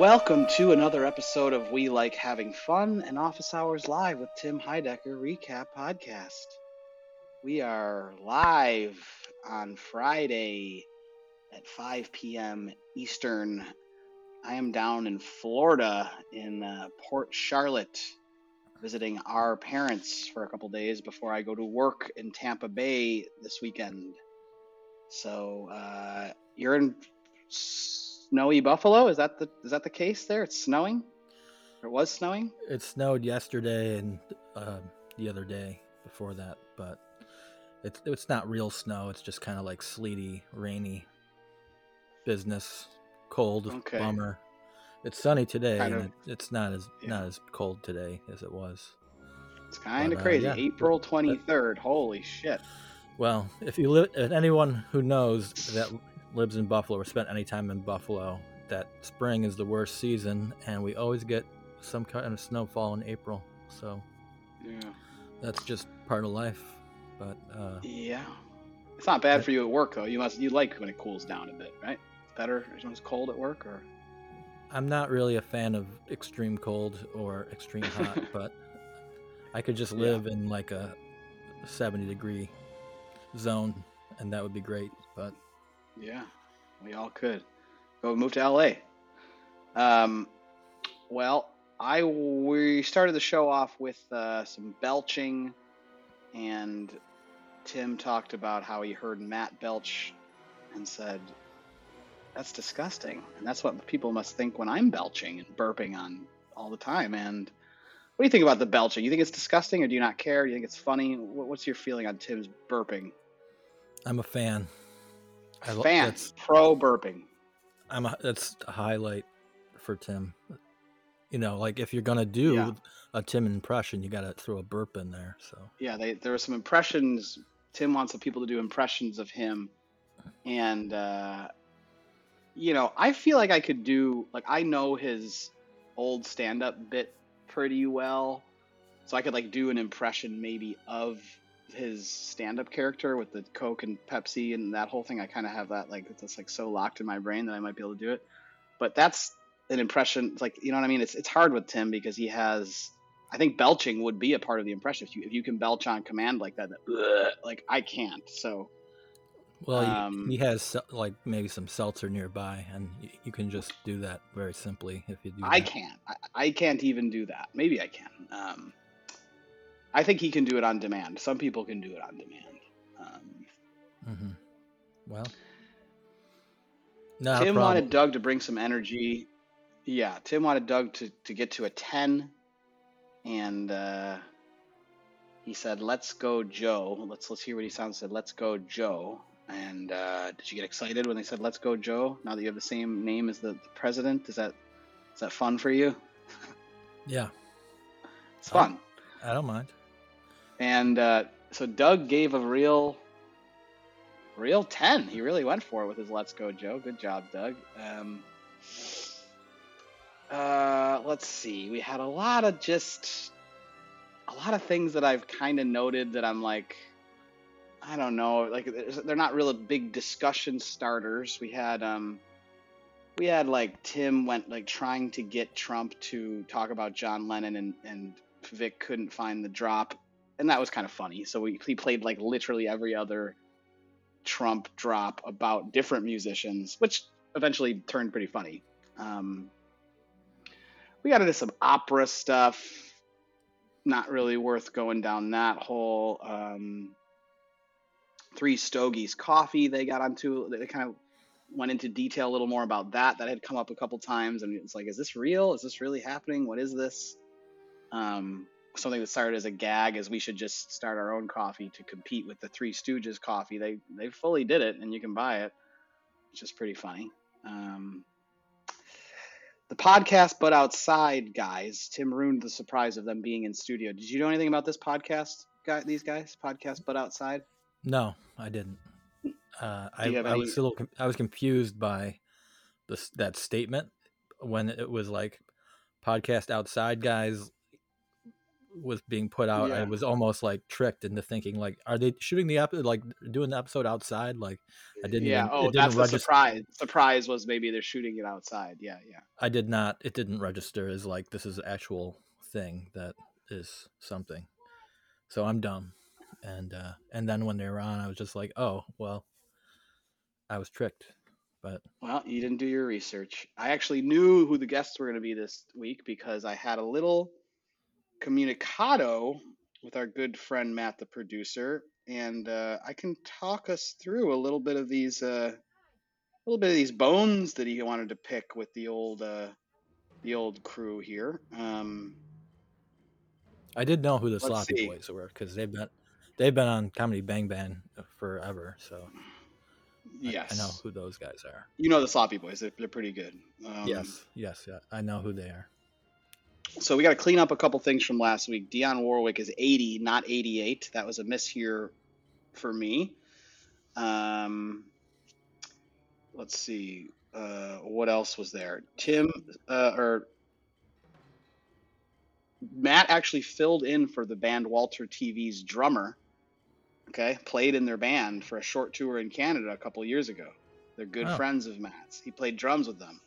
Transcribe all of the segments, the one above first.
Welcome to another episode of We Like Having Fun and Office Hours Live with Tim Heidecker Recap Podcast. We are live on Friday at 5 p.m. Eastern. I am down in Florida in uh, Port Charlotte visiting our parents for a couple days before I go to work in Tampa Bay this weekend. So uh, you're in snowy Buffalo. Is that the is that the case there? It's snowing. It was snowing. It snowed yesterday and uh, the other day before that, but it's it's not real snow. It's just kind of like sleety, rainy business, cold, Okay. bummer. It's sunny today, Kind and of- it, it's not as yeah. not as cold today as it was. It's kind of uh, crazy. yeah. April 23rd. Holy shit. Well, if you live, if anyone who knows that lives in Buffalo or spent any time in Buffalo, that spring is the worst season, and we always get some kind of snowfall in April. So Yeah. that's just part of life. But uh, Yeah. It's not bad for you at work though. You must you like when it cools down a bit, right? Better when it's cold at work or I'm not really a fan of extreme cold or extreme hot, but I could just Yeah. live in like a 70 degree zone, and that would be great. But Yeah, we all could go move to LA. Um, well, I we started the show off with uh, some belching, and Tim talked about how he heard Matt belch, and said, "That's disgusting," and that's what people must think when I'm belching and burping on all the time. And what do you think about the belching? You think it's disgusting, or do you not care? You think it's funny? What's your feeling on Tim's burping? I'm a fan. I lo- Fan, that's- pro burping. I'm a, that's a highlight for Tim. You know, like if you're gonna do Yeah. a Tim impression, you got to throw a burp in there. So yeah, they, there were some impressions. Tim wants the people to do impressions of him, and uh, you know, I feel like I could do like I know his old stand-up bit pretty well, so I could like do an impression maybe of his stand-up character with the Coke and Pepsi and that whole thing. I kind of have that like it's like so locked in my brain that I might be able to do it, but that's an impression. It's like you know what I mean. It's it's hard with Tim because he has I think belching would be a part of the impression. If you if you can belch on command like that, that like I can't. So well, he- Um, he, has like maybe some seltzer nearby, and you can just do that very simply if you do. I that. can't. I, I can't even do that. Maybe I can. Um, I think he can do it on demand. Some people can do it on demand. Um, hmm Well, Tim problem. wanted Doug to bring some energy. Yeah, Tim wanted Doug to, to get to a 10. And uh, he said, let's go, Joe. Let's let's hear what he sounds said. Let's go, Joe. And uh, did you get excited when they said, let's go, Joe? Now that you have the same name as the, the president, is that is that fun for you? Yeah, It's fun. I don't mind. And uh, so Doug gave a real, real 10. He really went for it with his Let's Go Joe. Good job, Doug. Um, uh, let's see. We had a lot of just, a lot of things that I've kind of noted that I'm like, I don't know, like they're not really big discussion starters. We had, um, we had like Tim went like trying to get Trump to talk about John Lennon and and Vic couldn't find the drop and that was kind of funny. So we, he played like literally every other Trump drop about different musicians, which eventually turned pretty funny. Um, we got into some opera stuff. Not really worth going down that whole um, Three Stooges coffee. They got onto. They kind of went into detail a little more about that. That had come up a couple times, and it's like, is this real? Is this really happening? What is this? Um, something that started as a gag is we should just start our own coffee to compete with the Three Stooges coffee. They they fully did it, and you can buy it, which is pretty funny. Um, the podcast, but outside guys. Tim ruined the surprise of them being in studio. Did you know anything about this podcast, guy? These guys, podcast, but outside. No, I didn't. Uh, I, have I was a little. I was confused by this that statement when it was like podcast outside guys was being put out, I was almost like tricked into thinking like, are they shooting the episode like doing the episode outside? Like, I didn't yeah. even Oh, that's the register. surprise. Surprise was maybe they're shooting it outside. Yeah, yeah. I did not. It didn't register as like this is an actual thing that is something. So I'm dumb, and uh, and then when they were on, I was just like, oh well, I was tricked. But Well, you didn't do your research. I actually knew who the guests were going to be this week because I had a little communicado with our good friend Matt, the producer, and uh, I can talk us through a little bit of these, uh, a little bit of these bones that he wanted to pick with the old, uh, the old crew here. Um, I did know who the Sloppy see. Boys were because they've been they've been on Comedy Bang Bang forever. So I- I, know who those guys are. you know the Sloppy Boys. They're, they're pretty good. Um, yes, yes, yeah, I know who they are. So we got to clean up a couple things from last week. Dionne Warwick is 80, not 88. That was a miss here for me. Um, let's see. Uh, what else was there? Tim uh, or Matt actually filled in for the band Walter TV's drummer. Okay, played in their band for a short tour in Canada a couple years ago. They're good Oh. friends of Matt's. He played drums with them.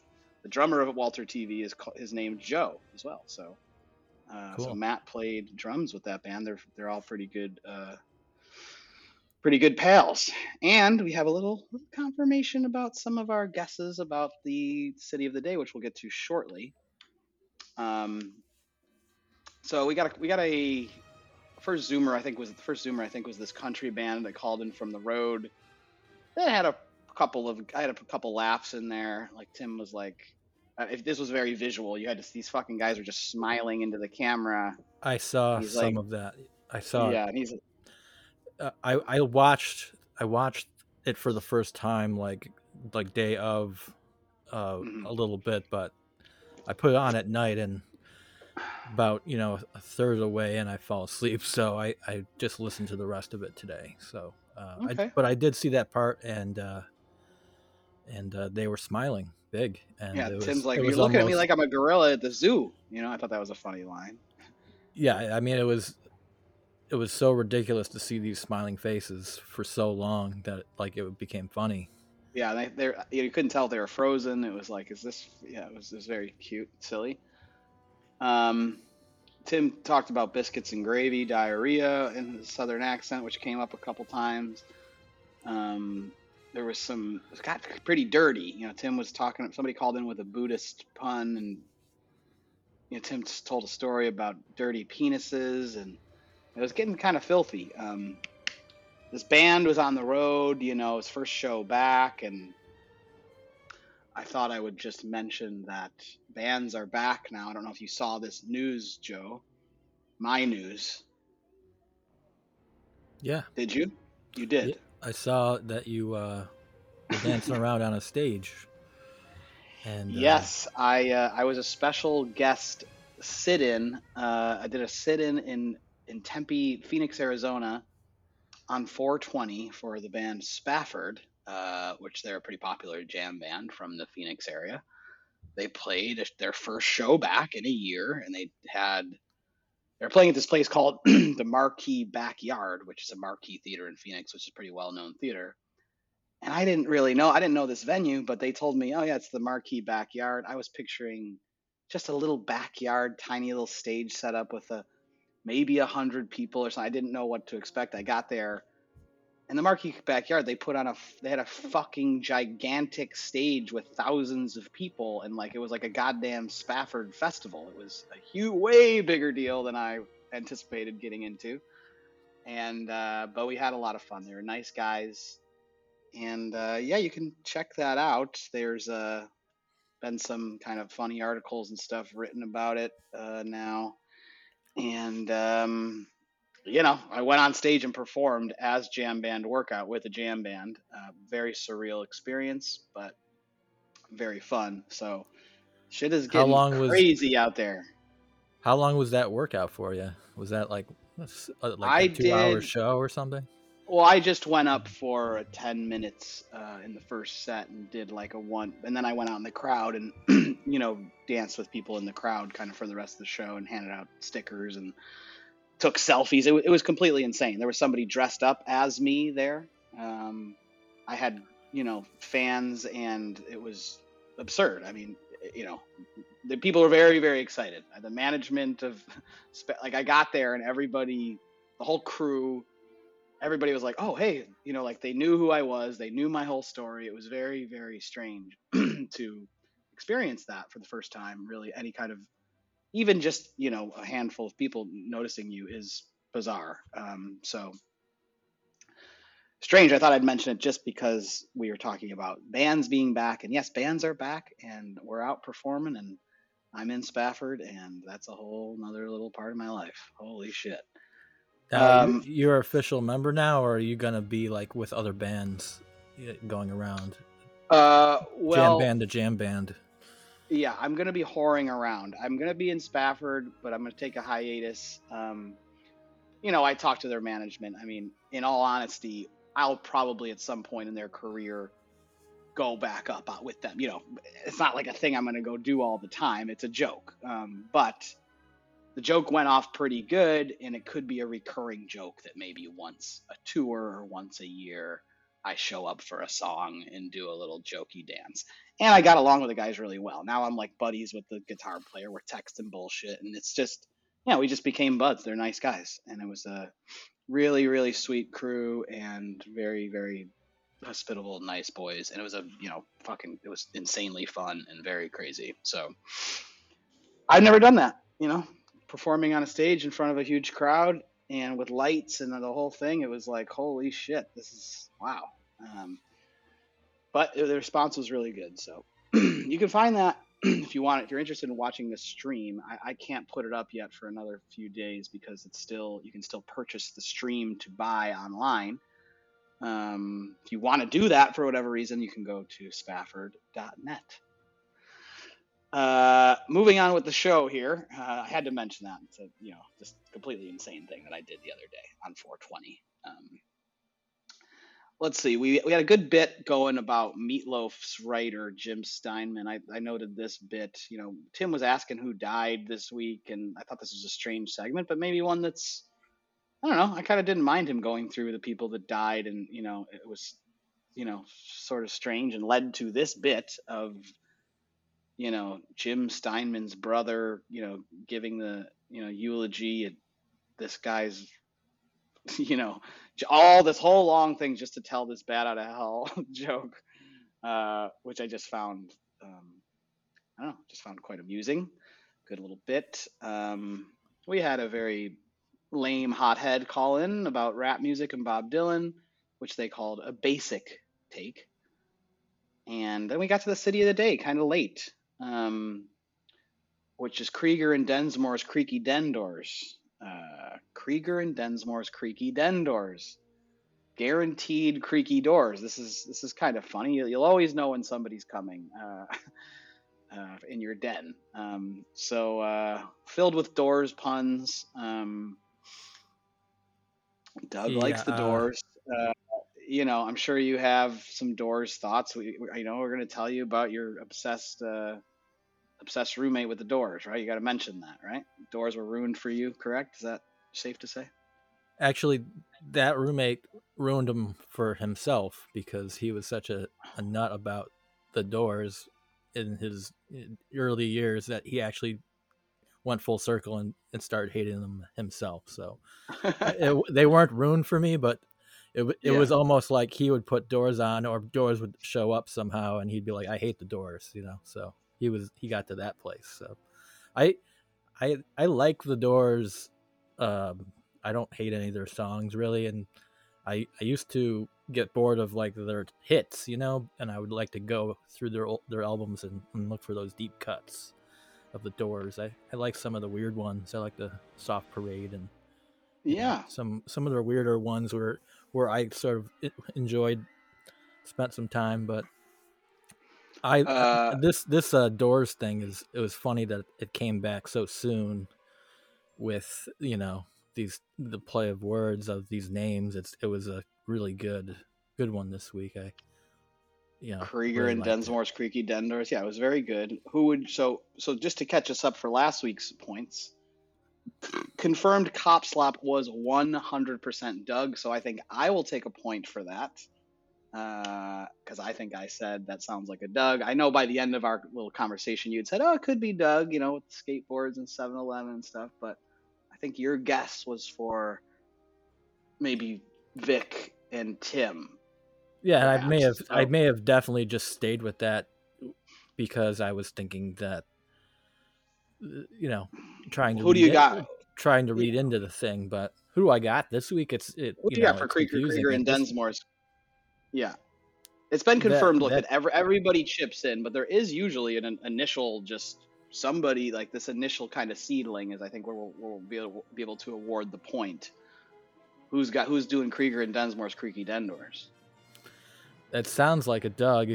The drummer of Walter TV is his name Joe as well. So, uh, so Matt played drums with that band. They're they're all pretty good, uh, pretty good pals. And we have a little, little confirmation about some of our guesses about the city of the day, which we'll get to shortly. Um, so we got a, we got a first zoomer. I think was the first zoomer. I think was this country band that called in from the road. That had a couple of I had a couple laughs in there. Like Tim was like, uh, if this was very visual, you had to these fucking guys were just smiling into the camera. I saw He's some like- of that. I saw. yeah, and he's uh, I I watched I watched it for the first time like like day of uh, Mhm. a little bit, but I put it on at night and about you know a third of the way and I fall asleep. So I I just listened to the rest of it today. So uh, Okay. I, but I did see that part and uh, and uh, they were smiling big and yeah. it was, Tim's like, you're looking at me like I'm a gorilla at the zoo. You know, I thought that was a funny line. yeah. I mean it was it was so ridiculous to see these smiling faces for so long that like it became funny. Yeah, they they're you couldn't tell they were frozen. It was like, is this? Yeah, it was, it was very cute, silly. Um, Tim talked about biscuits and gravy, diarrhea in his southern accent, which came up a couple times. Um, there was some. It got pretty dirty. You know, Tim was talking. Somebody called in with a Buddhist pun, and you know, Tim told a story about dirty penises, and it was getting kind of filthy. Um, this band was on the road, you know, his first show back, and I thought I would just mention that bands are back now. I don't know if you saw this news, Joe. My news. Yeah. Did you? You did. I saw that you uh, were dancing around on a stage. And uh, Yes, I uh, I was a special guest sit-in. Uh, I did a sit-in in in Tempe, Phoenix, Arizona, on 420 for the band Spafford, uh, which they're a pretty popular jam band from the Phoenix area. They played their first show back in a year, and they had they're playing at this place called the Marquee Backyard, which is a marquee theater in Phoenix, which is a pretty well-known theater. And I didn't really know. I didn't know this venue, but they told me, oh yeah, it's the Marquee Backyard. I was picturing just a little backyard, tiny little stage set up with a maybe a hundred people or something. I didn't know what to expect. I got there, and the Marquee Backyard, they put on a they had a fucking gigantic stage with thousands of people, and like it was like a goddamn Spafford festival. It was a huge, way bigger deal than I anticipated getting into. And uh, but we had a lot of fun. They were nice guys and uh, yeah, you can check that out. There's uh, been some kind of funny articles and stuff written about it uh, now, and um, you know, I went on stage and performed as jam band workout with a jam band. Uh, very surreal experience, but very fun. So shit is How getting long was- crazy out there. How long was that workout for you? Was that like uh, like I a two-hour show or something? Well, I just went up for 10 minutes uh, in the first set and did like a one, and then I went out in the crowd and, you know, danced with people in the crowd kind of for the rest of the show and handed out stickers and took selfies. It, it was completely insane. There was somebody dressed up as me there. Um, I had you know fans, and it was absurd. I mean, you know, the people were very very excited. The management of like I got there, and everybody, the whole crew. Everybody was like, "Oh, hey," you know, like they knew who I was. They knew my whole story. It was very, very strange to experience that for the first time. Really, any kind of even just you know a handful of people noticing you is bizarre. Um, so strange. I thought I'd mention it just because we were talking about bands being back, and yes, bands are back, and we're out performing, and I'm in Spafford, and that's a whole another little part of my life. Holy shit! Now, um, you're official member now, or are you gonna be like with other bands going around? Uh, well, jam band to jam band yeah, I'm gonna be whoring around. I'm gonna be in Spafford, but I'm gonna take a hiatus. Um, you know, I talked to their management. I mean, in all honesty, I'll probably at some point in their career go back up with them. You know, it's not like a thing I'm gonna go do all the time. It's a joke, um, but the joke went off pretty good, and it could be a recurring joke that maybe once a tour or once a year I show up for a song and do a little jokey dance. And I got along with the guys really well. Now I'm like buddies with the guitar player. We're texting bullshit, and it's just, yeah, we just became buds. They're nice guys, and it was a really, really sweet crew and very, very hospitable, nice boys. And it was a, you know, fucking, it was insanely fun and very crazy. So I've never done that, you know, performing on a stage in front of a huge crowd and with lights and the whole thing. It was like, holy shit, this is wow. Um, but the response was really good. So you can find that if you want. If you're interested in watching this stream, I, I, can't put it up yet for another few days because it's still you can still purchase the stream to buy online. Um, if you want to do that for whatever reason, you can go to spafford.net. Uh, moving on with the show here, uh, I had to mention that. It's a you know just completely insane thing that I did the other day on 420. Um, let's see, we, we had a good bit going about Meatloaf's writer, Jim Steinman. I, I noted this bit. You know, Tim was asking who died this week, and I thought this was a strange segment, but maybe one that's, I don't know, I kind of didn't mind him going through the people that died, and, you know, it was, you know, sort of strange and led to this bit of, you know, Jim Steinman's brother, you know, giving the, you know, eulogy at this guy's, you know, all this whole long thing just to tell this bad out of hell joke, uh, which I just found, um, I don't know, just found quite amusing. Good little bit. Um, we had a very lame hothead call in about rap music and Bob Dylan, which they called a basic take. And then we got to the city of the day kind of late, um, which is Krieger and Densmore's Creaky Den Doors uh, Krieger and Densmore's creaky den doors. Guaranteed creaky doors. This is this is kind of funny. You'll, always know when somebody's coming uh, uh, in your den. Um, so uh, filled with doors puns. Um, Doug yeah, likes the uh, doors. Uh, you know, I'm sure you have some doors thoughts. We, you know, we're going to tell you about your obsessed obsessed roommate with the doors, right? You got to mention that, right? Doors were ruined for you, correct? Is that safe to say? Actually, that roommate ruined him for himself because he was such a, a nut about the doors in his early years that he actually went full circle and, and started hating them himself. So it, they weren't ruined for me, but it, it yeah. was almost like he would put doors on or doors would show up somehow and he'd be like, I hate the doors, you know? So he was he got to that place. So I I I like the Doors. Um, I don't hate any of their songs really, and I I used to get bored of like their hits, you know, and I would like to go through their their albums and, and look for those deep cuts of the Doors. I, I like some of the weird ones. I like the Soft Parade and yeah, know, some some of their weirder ones where where I sort of enjoyed spent some time, but I uh, this this uh, Doors thing is it was funny that it came back so soon with you know these the play of words of these names. It's it was a really good good one this week. I you know Krieger really and Densmore's it. Creaky Den Doors. Yeah, it was very good. Who would so so just to catch us up for last week's points? confirmed cop slap was 100% Doug, so I think I will take a point for that. Because uh, I think I said that sounds like a Doug. I know by the end of our little conversation, you'd said, oh, it could be Doug, you know, with skateboards and 7 Eleven and stuff. But think your guess was for maybe Vic and Tim. Yeah, perhaps. I may have, so, I may have definitely just stayed with that because I was thinking that you know, trying to who do you got? Trying to read into the thing, but who do I got this week? It's it. What do you, know, got for Krieger, Krieger and Densmore's? Yeah, it's been confirmed. That, Look, that, every, everybody chips in, but there is usually an, an, initial just somebody like this initial kind of seedling is I think where we'll, we'll be, able, be able to award the point. Who's got who's doing Krieger and Densmore's Creaky Den Doors? That sounds like a Doug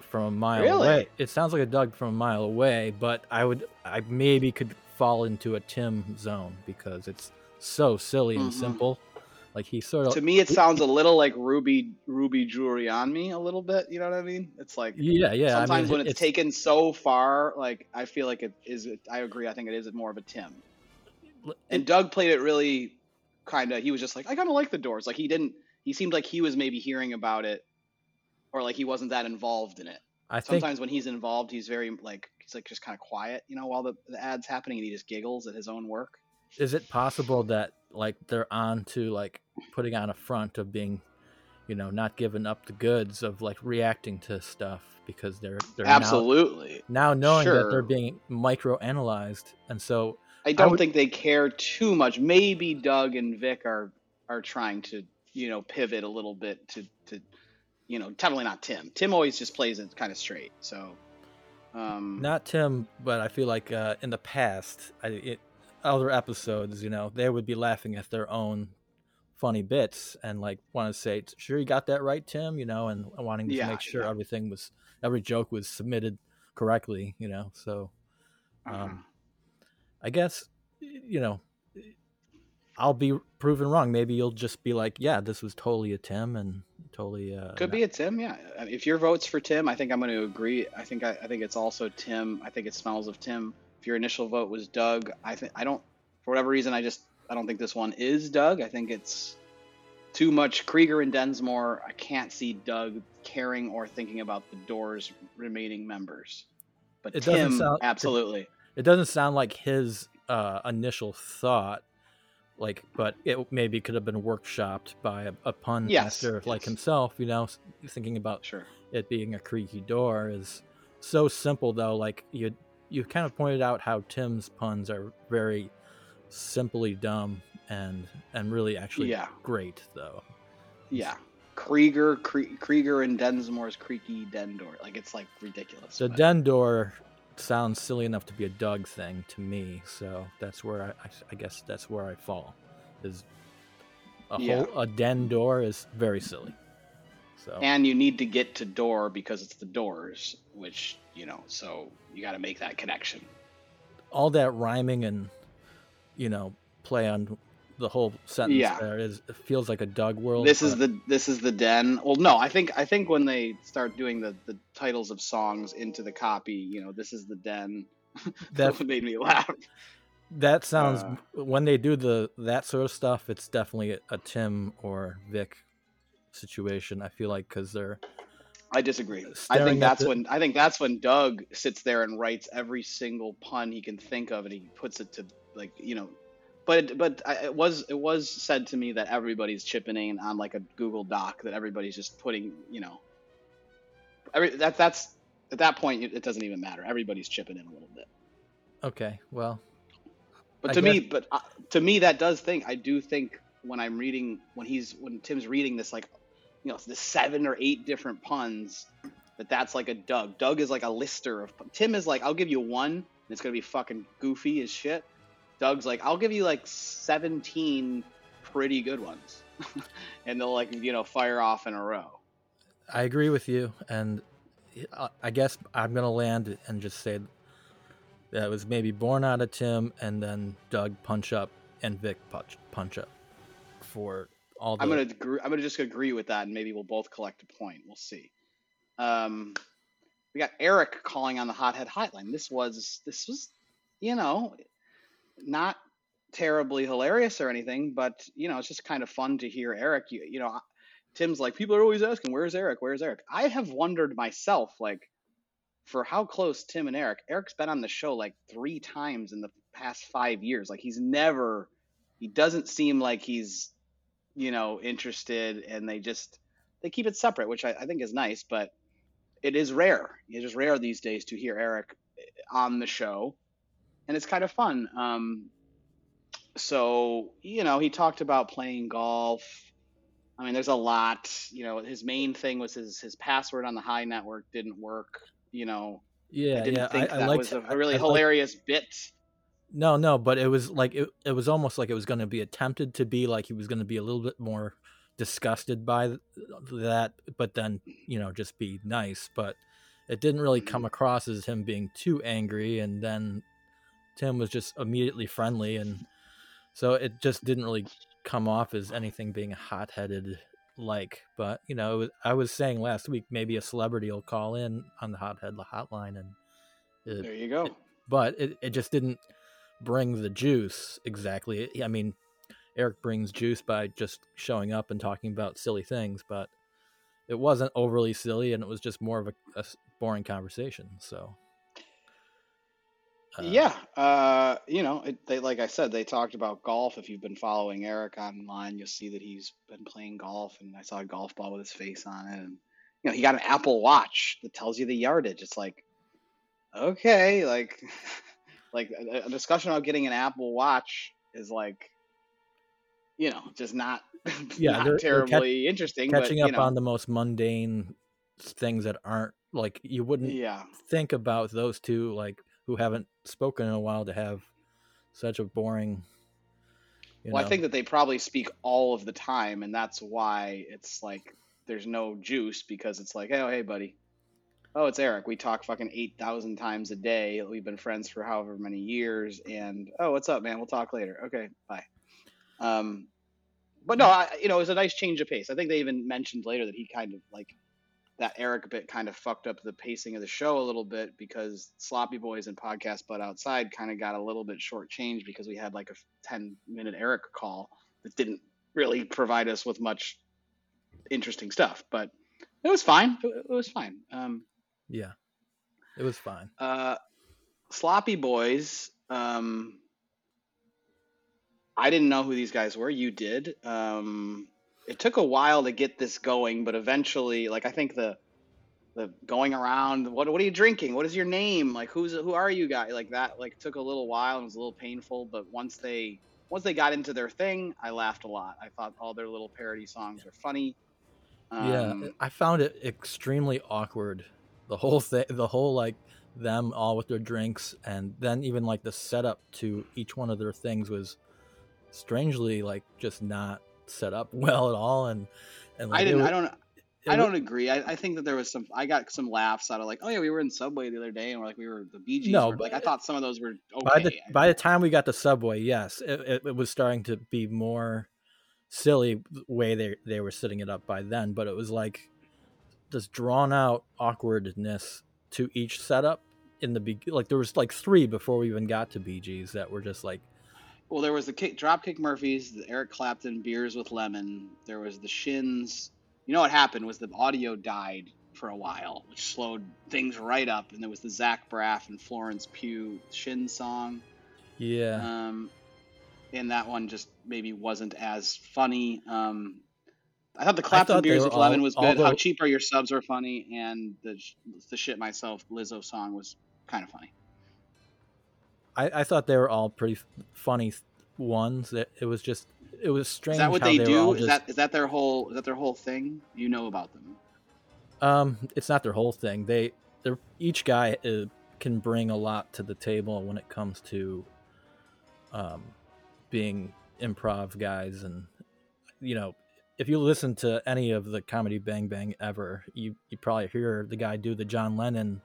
from a mile really? away. It sounds like a Doug from a mile away, but I would I maybe could fall into a Tim zone because it's so silly and mm-hmm. simple. Like he sort of to me, it sounds a little like Ruby Ruby Jewelry on me a little bit. You know what I mean? It's like yeah, yeah. Sometimes I mean, when it's, it's, taken so far, like I feel like it is. I agree. I think it is more of a Tim. And Doug played it really kind of. He was just like, I kind of like the doors. Like he didn't. He seemed like he was maybe hearing about it or like he wasn't that involved in it. I sometimes think, when he's involved, he's very like he's like just kind of quiet, you know, while the, the ad's happening, and he just giggles at his own work. Is it possible that like they're on to like putting on a front of being, you know, not giving up the goods of like reacting to stuff because they're they're absolutely now, now knowing sure. that they're being micro analyzed, and so I don't I would, think they care too much. Maybe Doug and Vic are are trying to you know pivot a little bit to to you know, definitely not Tim. Tim always just plays it kind of straight. So, um, not Tim, but I feel like uh, in the past, I, it, other episodes, you know, they would be laughing at their own funny bits and like want to say, "Sure, you got that right, Tim," you know, and wanting to yeah, make sure yeah. everything was every joke was submitted correctly, you know. So, um, uh-huh. I guess you know I'll be proven wrong. Maybe you'll just be like, yeah, this was totally a Tim and totally. Uh, Could be a Tim, yeah. If your vote's for Tim, I think I'm going to agree. I think I, I, think it's also Tim. I think it smells of Tim. If your initial vote was Doug, I think I don't. For whatever reason, I just I don't think this one is Doug. I think it's too much Krieger and Densmore. I can't see Doug caring or thinking about the Doors' remaining members. But it Tim, sound, absolutely. It, it doesn't sound like his uh, initial thought like but it maybe could have been workshopped by a, a pun yes, master yes. like himself you know thinking about sure. it being a creaky door is so simple though like you you kind of pointed out how tim's puns are very simply dumb and and really actually yeah. great though yeah krieger krieger and densmore's creaky den door like it's like ridiculous the but... den door sounds silly enough to be a Doug thing to me. So that's where I, I, I guess that's where I fall. Is a yeah. whole a den door is very silly. So and you need to get to door because it's the doors, which you know. So you got to make that connection. All that rhyming and you know play on the whole sentence yeah. there is it feels like a Doug world. This but... is the this is the den. Well, no, I think I think when they start doing the the titles of songs into the copy, you know, this is the den. That made me laugh. That sounds uh, when they do the that sort of stuff, it's definitely a, a Tim or Vic situation. I feel like because they're. I disagree. I think that's the... when I think that's when Doug sits there and writes every single pun he can think of, and he puts it to like you know but but it was it was said to me that everybody's chipping in on like a Google Doc that everybody's just putting you know every that that's at that point it doesn't even matter everybody's chipping in a little bit. Okay, well. But to guess... me, but uh, to me that does think I do think when I'm reading when he's when Tim's reading this like you know the seven or eight different puns that that's like a Doug. Doug is like a lister of Tim is like I'll give you one and it's gonna be fucking goofy as shit Doug's like, I'll give you like 17 pretty good ones. and they'll like, you know, fire off in a row. I agree with you. And I guess I'm going to land and just say that was maybe born out of Tim and then Doug punch up and Vic punch, punch up for all the... I'm going to I'm going to just agree with that and maybe we'll both collect a point. We'll see. Um, we got Eric calling on the Hothead Hotline. This was, this was, you know, not terribly hilarious or anything, but you know, it's just kind of fun to hear Eric. You, you know, Tim's like, people are always asking, where's Eric? Where's Eric? I have wondered myself, like, for how close Tim and Eric, Eric's been on the show like three times in the past five years. Like, he's never, he doesn't seem like he's, you know, interested, and they just, they keep it separate, which I, I think is nice, but it is rare. It is rare these days to hear Eric eh, on the show, and it's kind of fun. Um, so, you know, he talked about playing golf I mean, there's a lot. You know, his main thing was his his password on the high network didn't work. You know, yeah, I didn't yeah. think I, I that liked, was a really I, I hilarious bit. No, no, but it was like it. It was almost like it was going to be attempted to be like he was going to be a little bit more disgusted by that, but then you know just be nice. But it didn't really come Mm-hmm. across as him being too angry, and then Tim was just immediately friendly, and so it just didn't really come off as anything being hot headed like. But you know, it was, I was saying last week maybe a celebrity will call in on the hothead hotline, and it, There you go. but it, it just didn't bring the juice exactly. I mean, Eric brings juice by just showing up and talking about silly things, but it wasn't overly silly, and it was just more of a boring conversation. So, uh, yeah, uh, you know, it, they like I said, they talked about golf. If you've been following Eric online, you'll see that he's been playing golf, and I saw a golf ball with his face on it, and you know, he got an Apple Watch that tells you the yardage. It's like, okay, like, like a, a discussion about getting an Apple Watch is like, you know, just not, Yeah, not they're- they're terribly interesting. but, catching you up know, on the most mundane things that aren't like you wouldn't yeah. think about those two like who haven't spoken in a while to have such a boring. You Well, know, I think that they probably speak all of the time, and that's why it's like there's no juice because it's like, oh, hey, buddy. Oh, it's Eric. We talk fucking 8,000 times a day. We've been friends for however many years. And, oh, what's up, man? We'll talk later. Okay, bye. Um, but no, I, you know, it was a nice change of pace. I think they even mentioned later that he kind of like that Eric bit kind of fucked up the pacing of the show a little bit because Sloppy Boys and Podcast But Outside kind of got a little bit shortchanged because we had like a 10 minute Eric call that didn't really provide us with much interesting stuff. But it was fine. It, it was fine. Um, yeah, it was fine. uh, Sloppy Boys. Um, I didn't know who these guys were. You did. Um, it took a while to get this going, but eventually, like I think the the going around, what what are you drinking? What is your name? Like who's who are you guys? Like that, like took a little while and was a little painful. But once they once they got into their thing, I laughed a lot. I thought all their little parody songs were funny. yeah, Um, I found it extremely awkward. The whole thing, the whole like them all with their drinks, and then even like the setup to each one of their things was strangely like just not set up well at all. And and like, I didn't. I don't. I don't agree. I, I think that there was some. I got some laughs out of like, oh yeah, we were in Subway the other day, and we're like, we were the Gees. No, were- like I thought some of those were okay. by the by the time we got to Subway, yes, it, it, it was starting to be more silly way they they were setting it up by then. But it was like this drawn out awkwardness to each setup in the be like there was like three before we even got to Bee Gees that were just like well, there was the kick, Dropkick Murphys, the Eric Clapton beers with lemon. There was the Shins. You know what happened was the audio died for a while, which slowed things right up. And there was the Zach Braff and Florence Pugh Shin song. yeah Um, and that one just maybe wasn't as funny. Um, I thought the Clapton thought beers with lemon was good. How cheap are your subs were funny, and the the shit myself Lizzo song was kind of funny. I, I thought they were all pretty funny ones. That it was just it was strange. Is that what they, were do? Is just- that is that their whole is that their whole thing? You know about them? Um, it's not their whole thing. They, they're each guy uh, can bring a lot to the table when it comes to, um, being improv guys, and you know, if you listen to any of the comedy Bang Bang ever, you you probably hear the guy do the John Lennon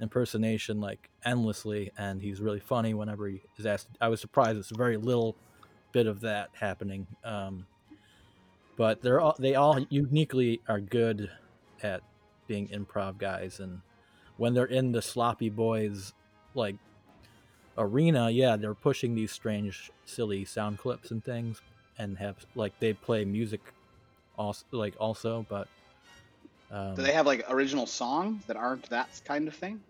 impersonation like endlessly, and he's really funny whenever he is asked. I was surprised it's very little bit of that happening. Um, but they're all they all uniquely are good at being improv guys and when they're in the sloppy boys like arena, yeah, they're pushing these strange, silly sound clips and things, and have like they play music, also like also, but um, do they have like original songs that aren't that kind of thing?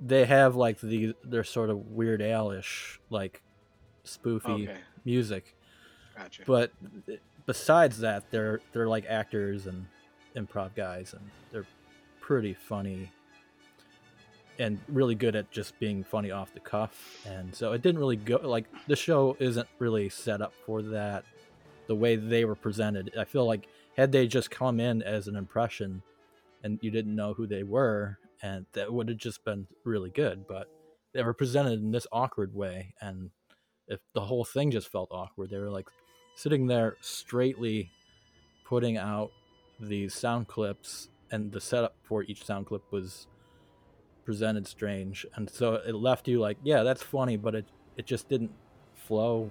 They have like the they're sort of Weird Alish like spoofy okay. music. Gotcha. But besides that, they're they're like actors and improv guys, and they're pretty funny and really good at just being funny off the cuff. And so it didn't really go like the show isn't really set up for that the way they were presented. I feel like had they just come in as an impression and you didn't know who they were, and that would have just been really good. But they were presented in this awkward way, and if the whole thing just felt awkward, they were like sitting there straightly putting out these sound clips, and the setup for each sound clip was presented strange, and so it left you like, yeah, that's funny, but it it just didn't flow.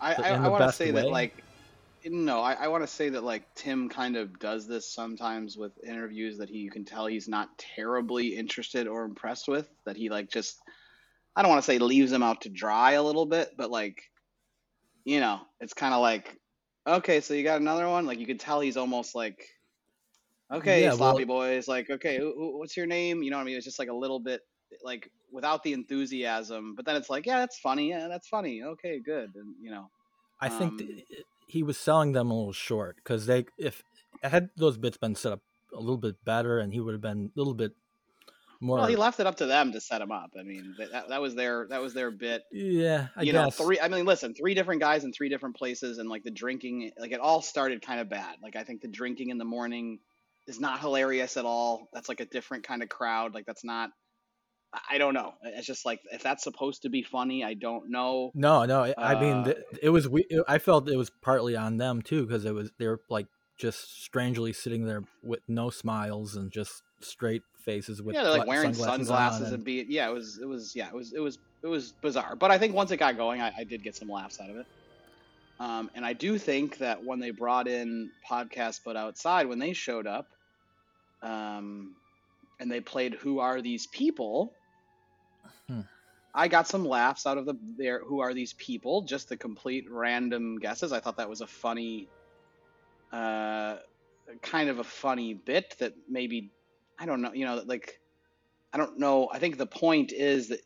I I, I want to say way. that like no, I, I want to say that like Tim kind of does this sometimes with interviews that he you can tell he's not terribly interested or impressed with. That he like just I don't want to say leaves them out to dry a little bit, but like you know, it's kind of like okay, so you got another one. Like you could tell he's almost like okay, yeah, sloppy well, boys. Like okay, who, what's your name? You know what I mean? It's just like a little bit like without the enthusiasm. But then it's like yeah, that's funny. Yeah, that's funny. Okay, good. And you know. I think um, he was selling them a little short because they if had those bits been set up a little bit better and he would have been a little bit more. Well, he left it up to them to set him up. I mean, that, that was their that was their bit. Yeah, I you guess. know, three. I mean, listen, three different guys in three different places, and like the drinking, like it all started kind of bad. Like I think the drinking in the morning is not hilarious at all. That's like a different kind of crowd. Like that's not I don't know. It's just like if that's supposed to be funny, I don't know. No, no. I uh, mean, it was. We. I felt it was partly on them too because it was they were like just strangely sitting there with no smiles and just straight faces with yeah, they're like wearing sunglasses, sunglasses and, and be yeah, it was it was yeah, it was it was it was bizarre. But I think once it got going, I, I did get some laughs out of it. Um, and I do think that when they brought in podcast but outside when they showed up, um, and they played "Who Are These People." Hmm. I got some laughs out of the there. Who are these people? Just the complete random guesses. I thought that was a funny, uh, kind of a funny bit that maybe I don't know. You know, like I don't know. I think the point is that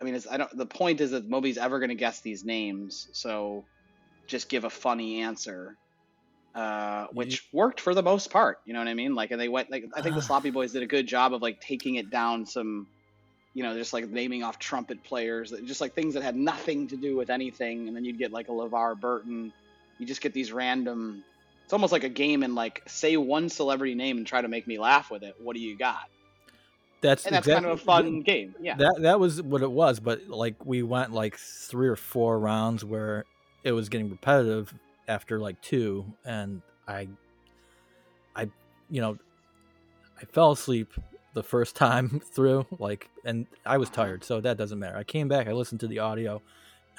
I mean, it's, I don't. The point is that Moby's ever going to guess these names, so just give a funny answer uh, which worked for the most part. You know what I mean? Like, and they went like I think the Sloppy Boys did a good job of like taking it down some, you know, just like naming off trumpet players, just like things that had nothing to do with anything, and then you'd get like a LeVar Burton. You just get these random. It's almost like a game and like say one celebrity name and try to make me laugh with it. What do you got? That's and that's exactly, kind of a fun game. Yeah. That that was what it was, but like we went like three or four rounds where it was getting repetitive after like two, and I, I, you know, I fell asleep the first time through, like, and I was tired, so that doesn't matter. I came back, I listened to the audio,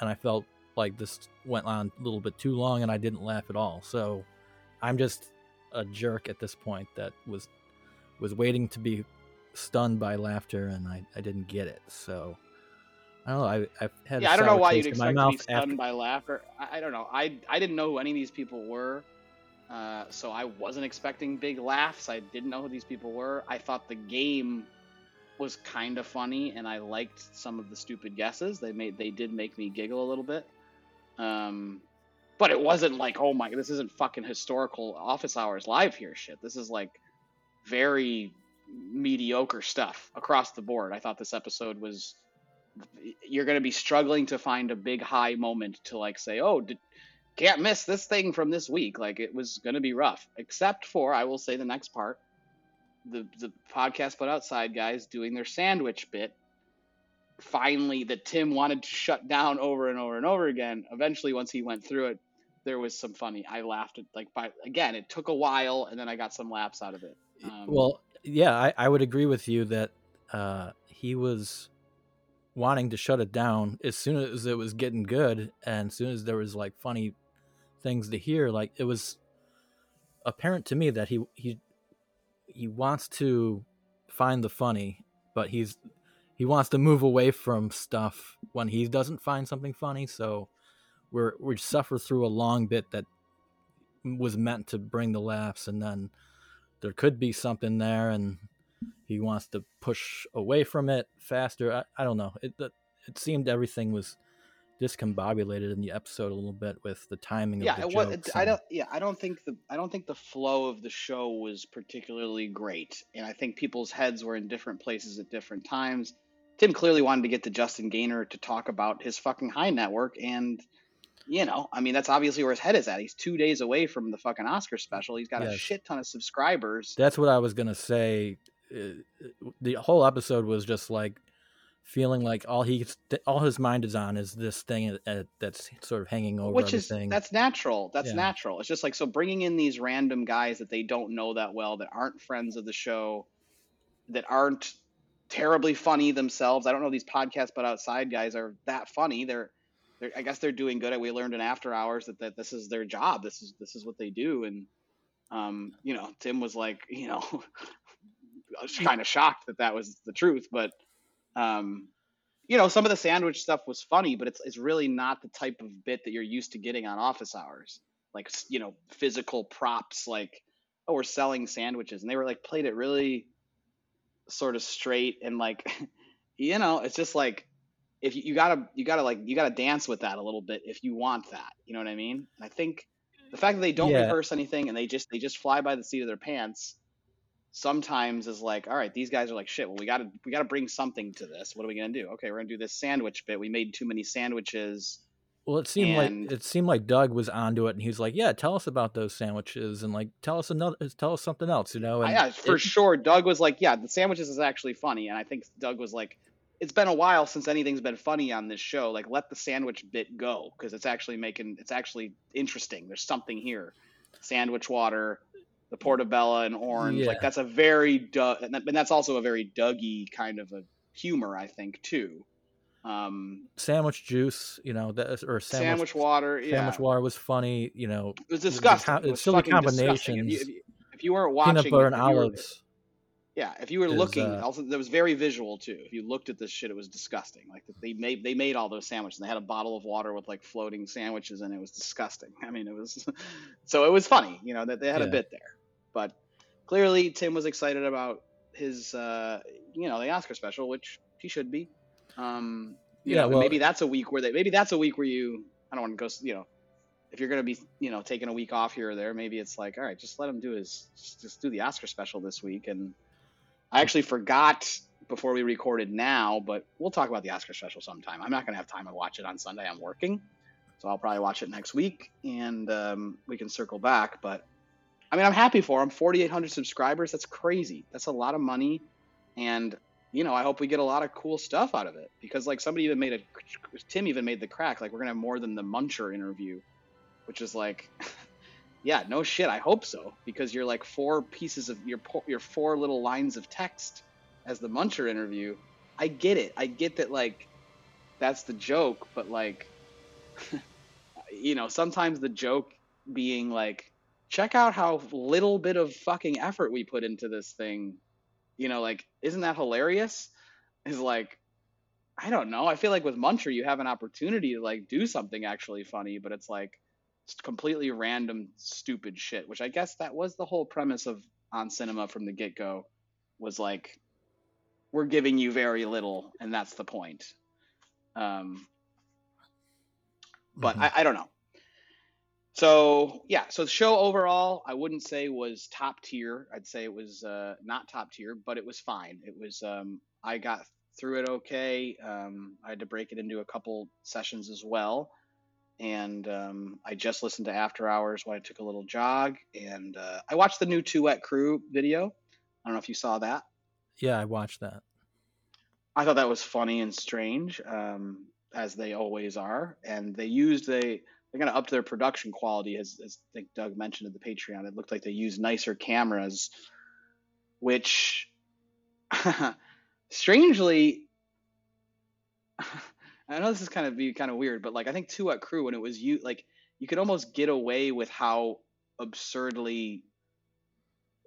and I felt like this went on a little bit too long, and I didn't laugh at all. So, I'm just a jerk at this point that was was waiting to be stunned by laughter, and I, I didn't get it. So, I don't know. I, I've had. Yeah, I don't know why you'd expect me to be stunned after... by laughter. I, I, don't know. I I didn't know who any of these people were, uh, so I wasn't expecting big laughs. I didn't know who these people were. I thought the game was kind of funny, and I liked some of the stupid guesses. They made they did make me giggle a little bit. Um, but it wasn't like, oh my, this isn't fucking historical office hours live here shit. This is like very mediocre stuff across the board. I thought this episode was you're going to be struggling to find a big high moment to like say, oh, did, can't miss this thing from this week. Like it was going to be rough, except for I will say the next part, the the podcast but outside guys doing their sandwich bit. Finally, that Tim wanted to shut down over and over and over again. Eventually, once he went through it, there was some funny. I laughed at like by again. It took a while, and then I got some laughs out of it. Um, well, yeah, I, I would agree with you that uh, he was wanting to shut it down as soon as it was getting good and as soon as there was like funny things to hear like it was apparent to me that he he he wants to find the funny but he's he wants to move away from stuff when he doesn't find something funny. So we're we suffer through a long bit that was meant to bring the laughs, and then there could be something there, and he wants to push away from it faster. I, I don't know. It it seemed everything was discombobulated in the episode a little bit with the timing yeah, of the it was. I don't. Yeah, I don't think the I don't think the flow of the show was particularly great, and I think people's heads were in different places at different times. Tim clearly wanted to get to Justin Gaynor to talk about his fucking HEI network, and you know, I mean, that's obviously where his head is at. He's two days away from the fucking Oscar special. He's got a shit ton of subscribers. That's what I was gonna say. Uh, The whole episode was just like feeling like all he all his mind is on is this thing uh, that's sort of hanging over which is everything. that's natural. That's Yeah. natural. It's just like so bringing in these random guys that they don't know that well that aren't friends of the show that aren't terribly funny themselves. I don't know these podcasts but outside guys are that funny. They're, they're i guess they're doing good. We learned in after hours that, that this is their job. This is this is what they do. And um you know tim was like you know i was kind of shocked that that was the truth but um you know, some of the sandwich stuff was funny, but it's it's really not the type of bit that you're used to getting on office hours. Like you know, physical props like oh, we're selling sandwiches and they were like played it really sort of straight and like you know, it's just like if you, you gotta you gotta like you gotta dance with that a little bit if you want that. You know what I mean? And I think the fact that they don't Yeah. rehearse anything and they just they just fly by the seat of their pants sometimes is like, all right, these guys are like, shit. Well, we got to we got to bring something to this. What are we gonna do? Okay, we're gonna do this sandwich bit. We made too many sandwiches. well, it seemed and- like it seemed like Doug was onto it, and he was like, "Yeah, tell us about those sandwiches, and like tell us another, tell us something else," you know. And yeah, for it- sure. Doug was like, yeah, the sandwiches is actually funny, and I think Doug was like, it's been a while since anything's been funny on this show. Like, let the sandwich bit go because it's actually making it's actually interesting. There's something here. Sandwich water, the portobello and orange. Yeah. Like that's a very Doug, and that- and that's also a very Dougie kind of a humor, I think, too. Um, sandwich juice, you know, that or sandwich, sandwich water, yeah. sandwich water was funny, you know. It was the disgusting. co- It was it's silly fucking. If you, combinations. if, you, if you weren't watching, Peanut butter and were- olives. yeah, if you were is, looking, uh, also that was very visual too. If you looked at this shit, it was disgusting. Like they made they made all those sandwiches. and They had a bottle of water with like floating sandwiches, and it was disgusting. I mean, it was so it was funny, you know, that they had a bit there. But clearly, Tim was excited about his, uh, you know, the Oscar special, which he should be. Um, you Yeah, know, well- maybe that's a week where they maybe that's a week where you I don't want to go, you know, if you're gonna be, you know, taking a week off here or there, maybe it's like, all right, just let him do his, just, just do the Oscar special this week. And I actually forgot before we recorded now, but we'll talk about the Oscar special sometime. I'm not gonna have time to watch it on Sunday. I'm working, so I'll probably watch it next week, and um, we can circle back. But I mean, I'm happy for him. 4,800 subscribers. That's crazy. That's a lot of money, and you know, I hope we get a lot of cool stuff out of it because like somebody even made a Tim even made the crack like we're gonna have more than the Muncher interview, which is like, yeah, no shit. I hope so because you're like four pieces of your your four little lines of text as the Muncher interview. I get it. I get that like that's the joke, but like, you know, sometimes the joke being like, check out how little bit of fucking effort we put into this thing. You know, like, isn't that hilarious? Is like, I don't know. I feel like with Muncher, you have an opportunity to like do something actually funny, but it's like it's completely random, stupid shit. Which I guess that was the whole premise of on cinema from the get go, was like we're giving you very little, and that's the point. Um, but Mhm. I, I don't know. So yeah, so the show overall, I wouldn't say was top tier. I'd say it was uh, not top tier, but it was fine. It was um, I got through it okay. Um, I had to break it into a couple sessions as well, and um, I just listened to After Hours while I took a little jog, and uh, I watched the new Two Wet Crew video. I don't know if you saw that. yeah, I watched that. I thought that was funny and strange, um, as they always are. And they used they they kind of upped their production quality, as, as I think Doug mentioned in the Patreon. It looked like they used nicer cameras, which strangely, I know this is kind of be kind of weird, but like I think Two Crew when it was you like you could almost get away with how absurdly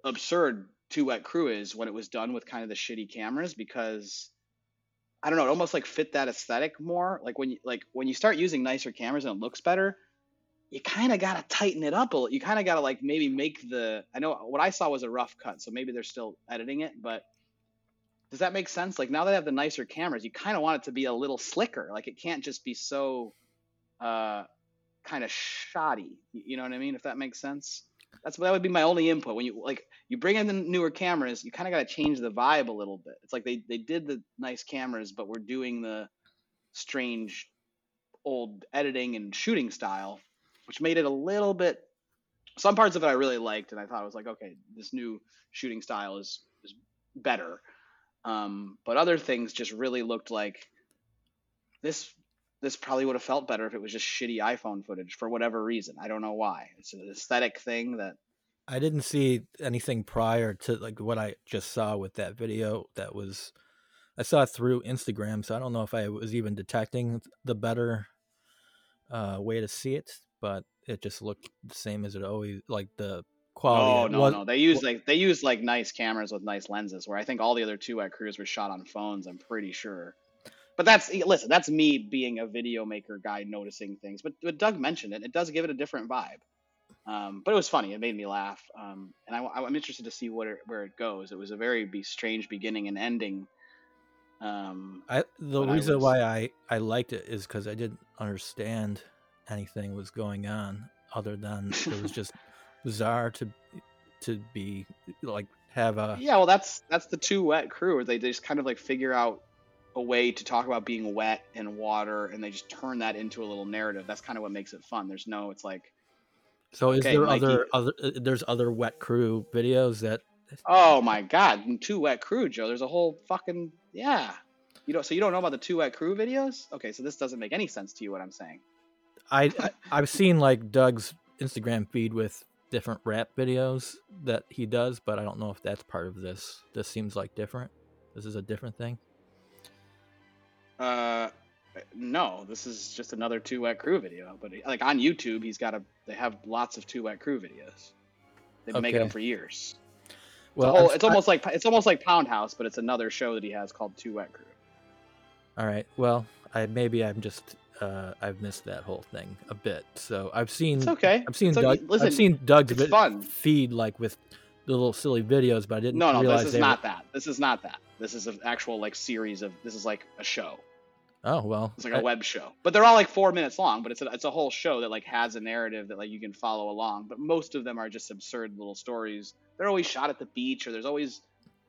absurd Two Crew is when it was done with kind of the shitty cameras because I don't know, it almost like fit that aesthetic more. Like when you like when you start using nicer cameras and it looks better, you kind of got to tighten it up a little. You kind of got to like maybe make the I know what I saw was a rough cut, so maybe they're still editing it, but does that make sense? Like now that they have the nicer cameras, you kind of want it to be a little slicker. Like it can't just be so uh kind of shoddy. You know what I mean? If that makes sense. That's that would be my only input. When you like you bring in the newer cameras, you kind of got to change the vibe a little bit. It's like they they did the nice cameras, but we're doing the strange old editing and shooting style, which made it a little bit. Some parts of it I really liked, and I thought it was like, okay, this new shooting style is is better. Um, but other things just really looked like this this probably would have felt better if it was just shitty iPhone footage for whatever reason. I don't know why. It's an aesthetic thing that I didn't see anything prior to like what I just saw with that video. That was I saw it through Instagram, so I don't know if I was even detecting the better uh, way to see it, but it just looked the same as it always like the quality. Oh no, was, no, they use like they use like nice cameras with nice lenses. Where I think all the other Two Wet Crews were shot on phones. I'm pretty sure. But that's listen, that's me being a video maker guy noticing things. But, but Doug mentioned it; it does give it a different vibe. Um, but it was funny; it made me laugh, um, and I, am interested to see what it, where it goes. It was a very be strange beginning and ending. Um, I the reason I was, why I I liked it is because I didn't understand anything was going on other than it was just bizarre to to be like have a yeah well that's that's the two wet crew where they just kind of like figure out a way to talk about being wet and water and they just turn that into a little narrative. That's kind of what makes it fun. There's no it's like so is okay, there Mikey, other other uh, there's other wet crew videos that oh my god two wet crew joe. There's a whole fucking yeah. You know so you don't know about the two wet crew videos? Okay so this doesn't make any sense to you what i'm saying. I, I i've seen like doug's instagram feed with different rap videos that he does but i don't know if that's part of this. This seems like different. This is a different thing uh, no, this is just another two wet crew video. But like on YouTube, he's got a. They have lots of two wet crew videos. They've been okay. making them for years. Well, it's, whole, it's almost I, like it's almost like Pound House, but it's another show that he has called Two Wet Crew. All right. Well, I maybe I'm just uh, I've missed that whole thing a bit. So I've seen. It's okay. I've seen it's Doug. Okay. Listen, I've seen Doug's feed like with the little silly videos, but I didn't. No, no, this is not were... that. This is not that. This is an actual like series of. This is like a show. Oh well, it's like a web show, but they're all like four minutes long. But it's a, it's a whole show that like has a narrative that like you can follow along. But most of them are just absurd little stories. They're always shot at the beach, or there's always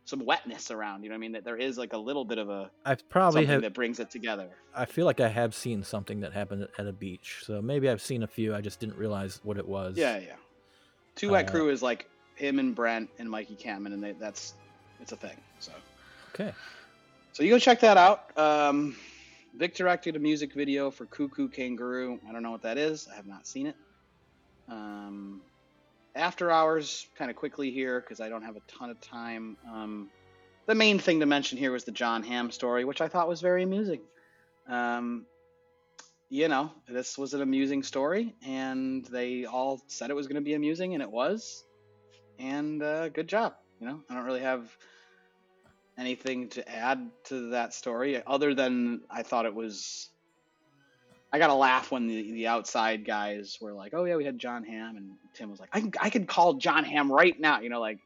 some wetness around. You know what I mean? That there is like a little bit of a I probably have that brings it together. I feel like I have seen something that happened at a beach, so maybe I've seen a few. I just didn't realize what it was. Yeah, yeah. Two Wet uh, Crew is like him and Brent and Mikey Kampmann, and they, that's it's a thing. So okay. So you go check that out. Um, Vic directed a music video for Cuckoo Kangaroo. I don't know what that is. I have not seen it. Um, after hours, kind of quickly here because I don't have a ton of time. Um, the main thing to mention here was the Jon Hamm story, which I thought was very amusing. Um, you know, this was an amusing story, and they all said it was going to be amusing, and it was. And uh, good job. You know, I don't really have anything to add to that story other than I thought it was. I got a laugh when the, the outside guys were like, "Oh yeah, we had Jon Hamm," and Tim was like, "I can, I could call Jon Hamm right now," you know, like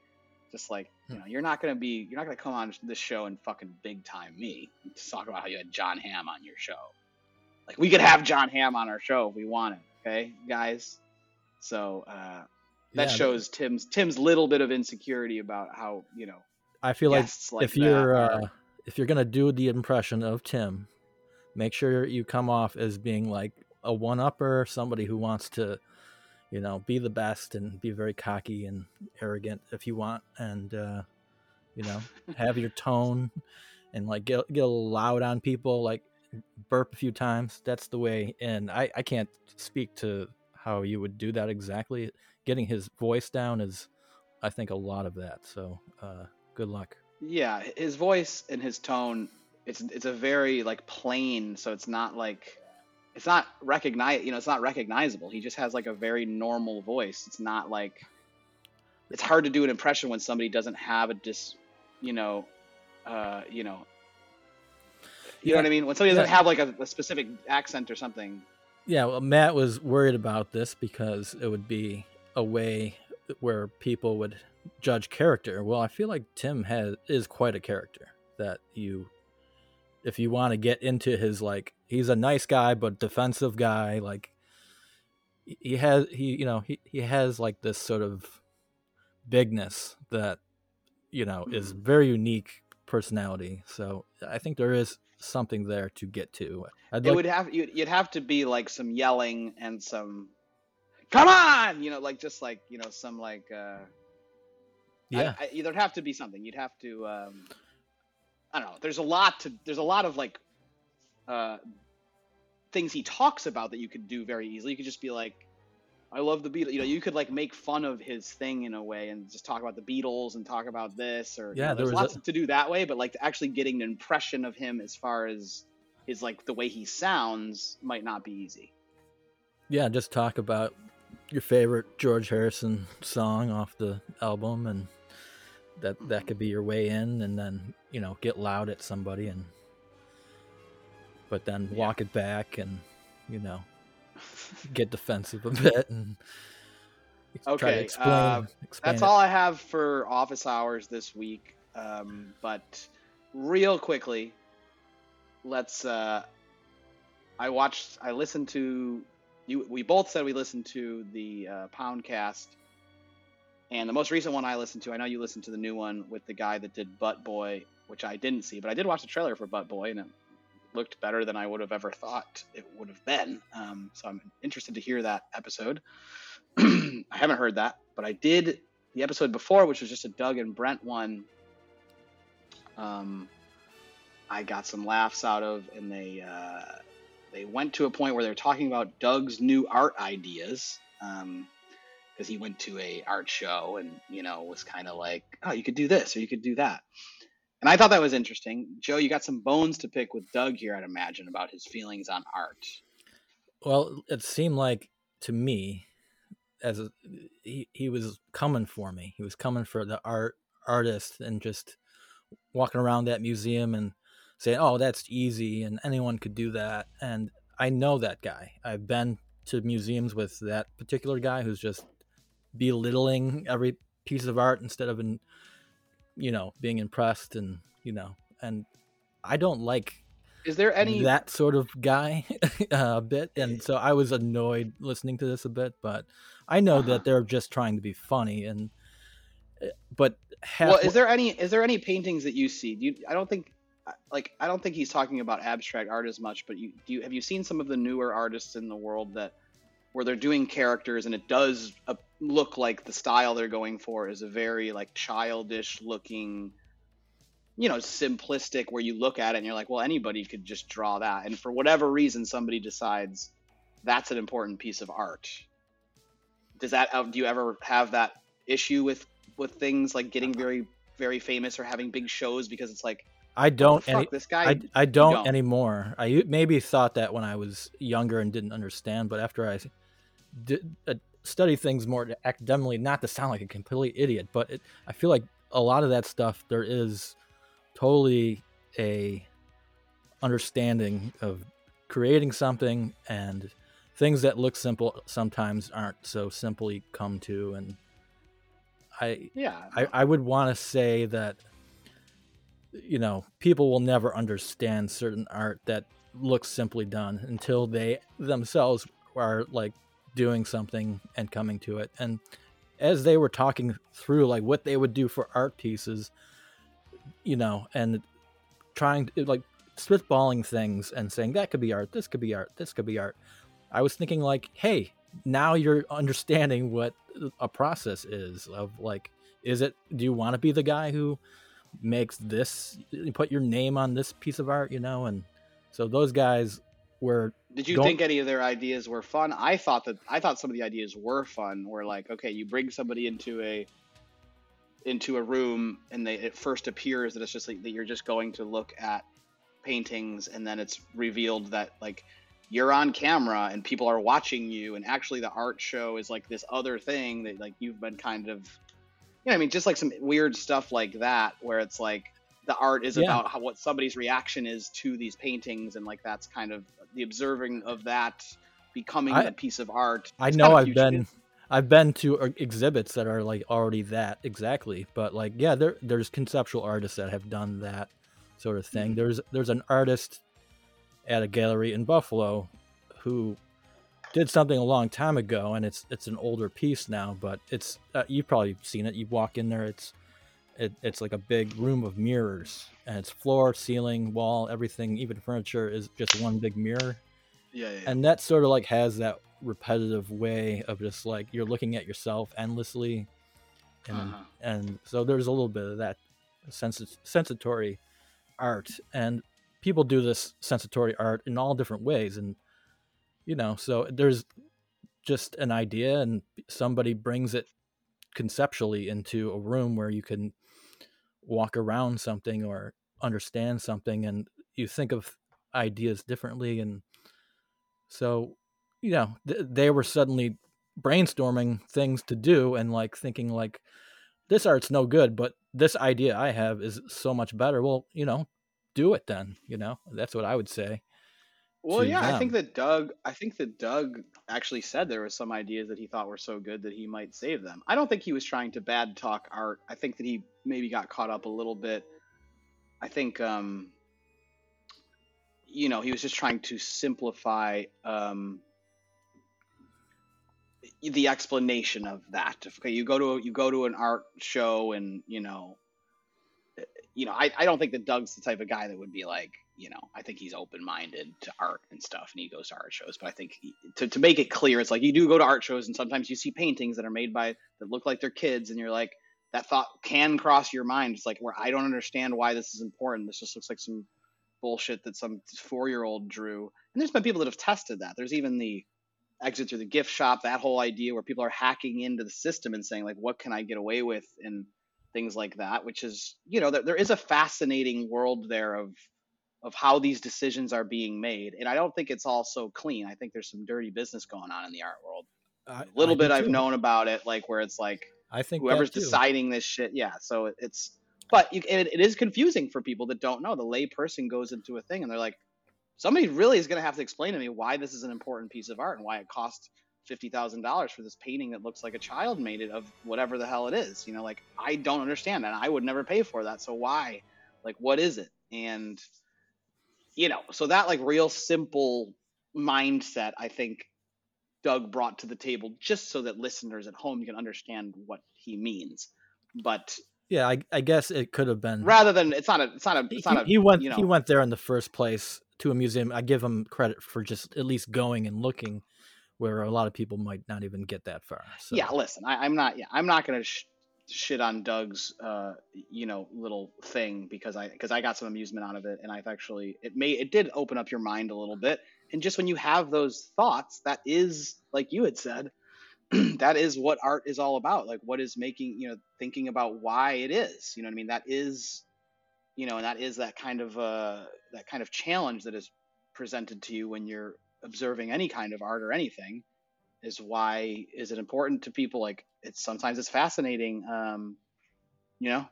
just like you know, you're not gonna be, you're not gonna come on this show and fucking big time me to talk about how you had Jon Hamm on your show. Like we could have Jon Hamm on our show if we wanted, okay, guys. So uh, that yeah, shows but... Tim's Tim's little bit of insecurity about how you know I feel like, like, if you're uh, if you're gonna do the impression of Tim, make sure you come off as being like a one upper, somebody who wants to, you know, be the best and be very cocky and arrogant if you want, and uh, you know, have your tone and like get get a little loud on people, like burp a few times. That's the way. And I I can't speak to how you would do that exactly. Getting his voice down is, I think, a lot of that. So. Uh, Good luck. Yeah, his voice and his tone, it's it's a very like plain, so it's not like it's not recognize you know, it's not recognizable. He just has like a very normal voice. It's not like it's hard to do an impression when somebody doesn't have a dis you know uh you know You know what I mean? When somebody doesn't have like a, a specific accent or something. Yeah, well, Matt was worried about this because it would be a way where people would judge character. Well, I feel like Tim has is quite a character that you if you want to get into his like he's a nice guy but defensive guy like he has he you know he, he has like this sort of bigness that you know mm-hmm. is very unique personality so i think there is something there to get to I'd it like... would have you'd have to be like some yelling and some come on you know like just like you know some like uh yeah I, I, there'd have to be something you'd have to um I don't know. There's a lot to. There's a lot of like uh, things he talks about that you could do very easily. You could just be like, I love the Beatles. You know, you could like make fun of his thing in a way and just talk about the Beatles and talk about this or yeah. You know, there's lots a... to do that way, but like actually getting an impression of him as far as his like the way he sounds might not be easy. Yeah, just talk about your favorite George Harrison song off the album and that that could be your way in and then you know get loud at somebody and but then walk it back and you know get defensive a bit and okay explain, uh, that's it. all i have for office hours this week um, but real quickly let's uh, i watched i listened to you we both said we listened to the uh, poundcast and the most recent one I listened to, I know you listened to the new one with the guy that did Butt Boy, which I didn't see, but I did watch the trailer for Butt Boy, and it looked better than I would have ever thought it would have been. Um, so I'm interested to hear that episode. I haven't heard that, but I did the episode before, which was just a Doug and Brent one. Um, I got some laughs out of, and they uh, they went to a point where they're talking about Doug's new art ideas. Um, because he went to a art show and you know was kind of like, oh, you could do this or you could do that. And I thought that was interesting. Joe, you got some bones to pick with Doug here, I'd imagine, about his feelings on art. Well, it seemed like to me, as a, he he was coming for me. He was coming for the art artist and just walking around that museum and saying, "Oh, that's easy," and anyone could do that. And I know that guy. I've been to museums with that particular guy who's just belittling every piece of art instead of in you know being impressed and you know and i don't like is there any that sort of guy a bit and so i was annoyed listening to this a bit but i know uh-huh. that they're just trying to be funny and eh, but half- well is there any is there any paintings that you see do you i don't think like i don't think he's talking about abstract art as much but you do you have you seen some of the newer artists in the world that where they're doing characters and it does look like the style they're going for is a very like childish looking you know simplistic where you look at it and you're like well anybody could just draw that and for whatever reason somebody decides that's an important piece of art does that uh, do you ever have that issue with with things like getting very very famous or having big shows because it's like I don't. Any, this guy. I, I don't, don't, anymore. I maybe thought that when I was younger and didn't understand, but after I did uh, study things more academically, not to sound like a complete idiot, but it, I feel like a lot of that stuff there is totally a understanding of creating something and things that look simple sometimes aren't so simply come to. And i yeah i, I would want to say that you know people will never understand certain art that looks simply done until they themselves are like doing something and coming to it. And as they were talking through like what they would do for art pieces, you know, and trying to like spitballing things and saying that could be art, this could be art, this could be art. I was thinking like, hey, now you're understanding what a process is of like, is it? Do you want to be the guy who makes this? Put your name on this piece of art, you know, and so those guys were did you think any of their ideas were fun? I thought that I thought some of the ideas were fun. Where like, okay, you bring somebody into a into a room, and they it first appears that it's just like that you're just going to look at paintings, and then it's revealed that like you're on camera and people are watching you, and actually the art show is like this other thing that like you've been kind of, you know, I mean, just like some weird stuff like that, where it's like the art is Yeah. about how what somebody's reaction is to these paintings, and like that's kind of the observing of that becoming I- a piece of art. I It's know I've been I've been to uh, exhibits that are like already that exactly, but like yeah, there there's conceptual artists that have done that sort of thing. Mhm. There's there's an artist at a gallery in Buffalo who did something a long time ago, and it's it's an older piece now, but it's uh, you've probably seen it. You walk in there, it's it, it's like a big room of mirrors, and it's floor, ceiling, wall, everything, even furniture is just one big mirror Yeah, yeah, and that sort of like has that repetitive way of just like you're looking at yourself endlessly and Uh-huh. and so there's a little bit of that sensi- sensatory art and people do this sensatory art in all different ways and you know so there's just an idea and somebody brings it conceptually into a room where you can walk around something or understand something and you think of ideas differently and so you know th- they were suddenly brainstorming things to do and like thinking like this art's no good but this idea i have is so much better. Well you know do it then you know? That's what i would say Well, yeah, I think that Doug, I think that Doug actually said there was some ideas that he thought were so good that he might save them. I don't think he was trying to bad talk art. I think that he maybe got caught up a little bit. I think, um, you know, he was just trying to simplify um, the explanation of that. Okay, you go to a, you go to an art show, and you know, you know, I, I don't think that Doug's the type of guy that would be like, you know, I think he's open minded to art and stuff, and he goes to art shows. But I think he, to to make it clear, it's like you do go to art shows, and sometimes you see paintings that are made by that look like they're kids, and you're like, that thought can cross your mind. It's like where I don't understand why this is important. This just looks like some bullshit that some four year old drew. And there's been people that have tested that. There's even the exit through the gift shop, that whole idea where people are hacking into the system and saying like, what can I get away with and things like that, which is, you know, there, there is a fascinating world there of of how these decisions are being made. And I don't think it's all so clean. I think there's some dirty business going on in the art world. I, A little I bit I've too. known about it, like where it's like i think whoever's deciding this shit. Yeah, so it's but you, it, it is confusing for people that don't know. The lay person goes into a thing and they're like, somebody really is going to have to explain to me why this is an important piece of art and why it cost fifty thousand dollars for this painting that looks like a child made it of whatever the hell it is. You know, like I don't understand that. I would never pay for that. So why? Like, what is it? And you know, so that like real simple mindset, I think Doug brought to the table just so that listeners at home can understand what he means. But yeah I, I guess it could have been rather than it's not a it's not a he, it's not a he went you know. he went there in the first place to a museum. I give him credit for just at least going and looking where a lot of people might not even get that far so. Yeah listen I, i'm not yeah i'm not gonna sh- shit on doug's uh you know little thing because i because i got some amusement out of it and i've actually it may it did open up your mind a little bit. And just when you have those thoughts that is like you had said that is what art is all about. Like what is making you know thinking about why it is you know what i mean? That is you know and that is that kind of uh that kind of challenge that is presented to you when you're observing any kind of art or anything is why is it important to people like it's sometimes it's fascinating um you know?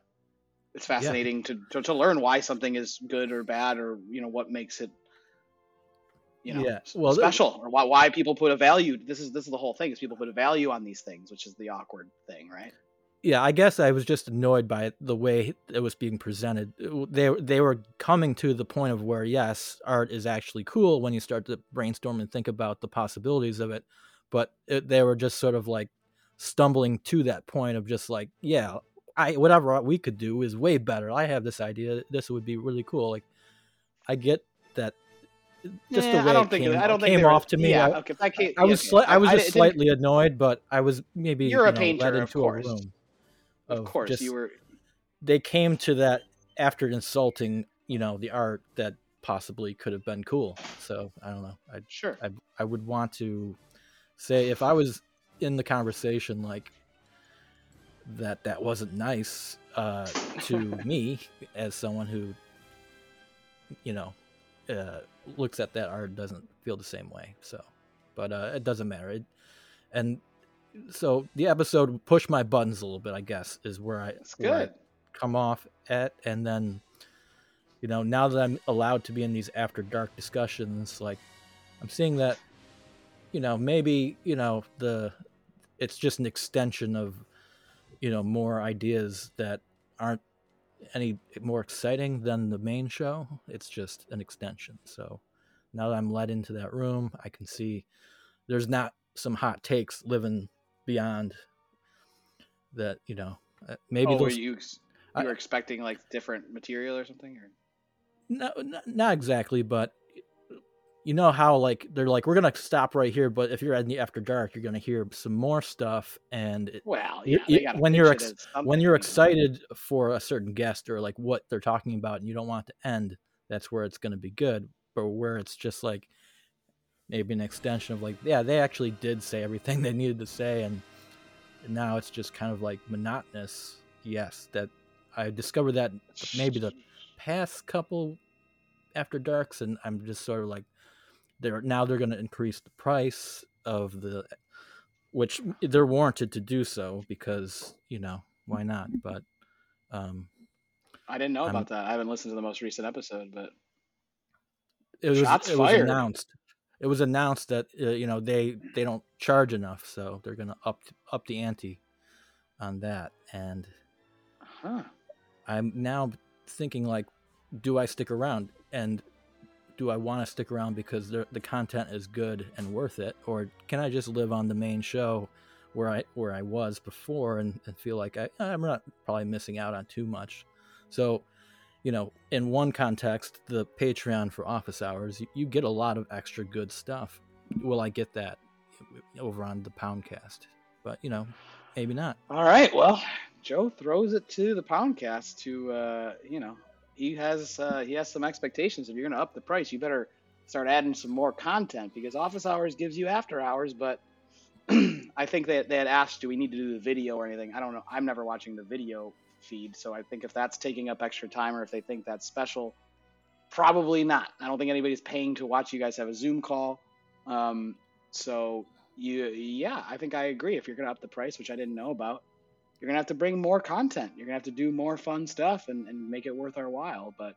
It's fascinating to, to to learn why something is good or bad or you know what makes it you know Yeah, well, special or why why people put a value this is this is the whole thing is people put a value on these things which is the awkward thing right? Yeah i guess i was just annoyed by the way it was being presented. They they were coming to the point of where yes art is actually cool when you start to brainstorm and think about the possibilities of it but it, they were just sort of like stumbling to that point of just like yeah i whatever we could do is way better i have this idea this would be really cool like i get that just Yeah, the way I don't it think came, I don't it think came they were- off to me yeah I, okay that came, I was sli- I was just it slightly annoyed, but I was maybe You're a you know, painter, led of into course. a room. of course just- you were They came to that after insulting, you know, the art that possibly could have been cool. So I don't know. I sure I I would want to say if I was in the conversation like that that wasn't nice uh, to me as someone who you know uh, looks at that art doesn't feel the same way so. But uh, it doesn't matter. It, and so the episode pushed my buttons a little bit i guess is where i it's where I good. come off at. And then you know, now that I'm allowed to be in these after dark discussions, like I'm seeing that, you know, maybe you know the it's just an extension of you know more ideas that aren't any more exciting than the main show. It's just an extension. So now that I'm led into that room, I can see there's not some hot takes living beyond that. You know, uh, maybe oh, those, were you you were expecting like different material or something? Or no, not, not exactly, but you know how like they're like we're gonna stop right here, but if you're in the after dark, you're gonna hear some more stuff, and it, well, yeah, they you- gotta when you're ex- when you're excited for a certain guest or like what they're talking about, and you don't want it to end, that's where it's gonna be good. But where it's just like maybe an extension of like, yeah, they actually did say everything they needed to say, and now it's just kind of like monotonous. Yes, that I discovered that maybe the past couple after darks and i'm just sort of like they're now they're going to increase the price of the which they're warranted to do so because you know why not? But um I didn't know I'm- about that. I haven't listened to the most recent episode, but it was Shots it was announced. It was announced that uh, you know they they don't charge enough so they're going to up up the ante on that. And huh? I'm now thinking like, do I stick around? And do I want to stick around because the content is good and worth it, or can I just live on the main show where I where I was before and, and feel like I I'm not probably missing out on too much. So, you know, in one context, the Patreon for office hours, you, you get a lot of extra good stuff. Will I get that over on the Poundcast? But you know, maybe not. All right. Well, Joe throws it to the Poundcast to, uh, you know, he has uh, he has some expectations. If you're going to up the price, you better start adding some more content because Office Hours gives you after hours. But I think they they had asked, do we need to do the video or anything? I don't know. I'm never watching the video feed, so I think if that's taking up extra time or if they think that's special, probably not. I don't think anybody's paying to watch you guys have a Zoom call. Um, so you, yeah, I think I agree. If you're going to up the price, which I didn't know about, you're gonna have to bring more content. You're gonna have to do more fun stuff and, and make it worth our while. But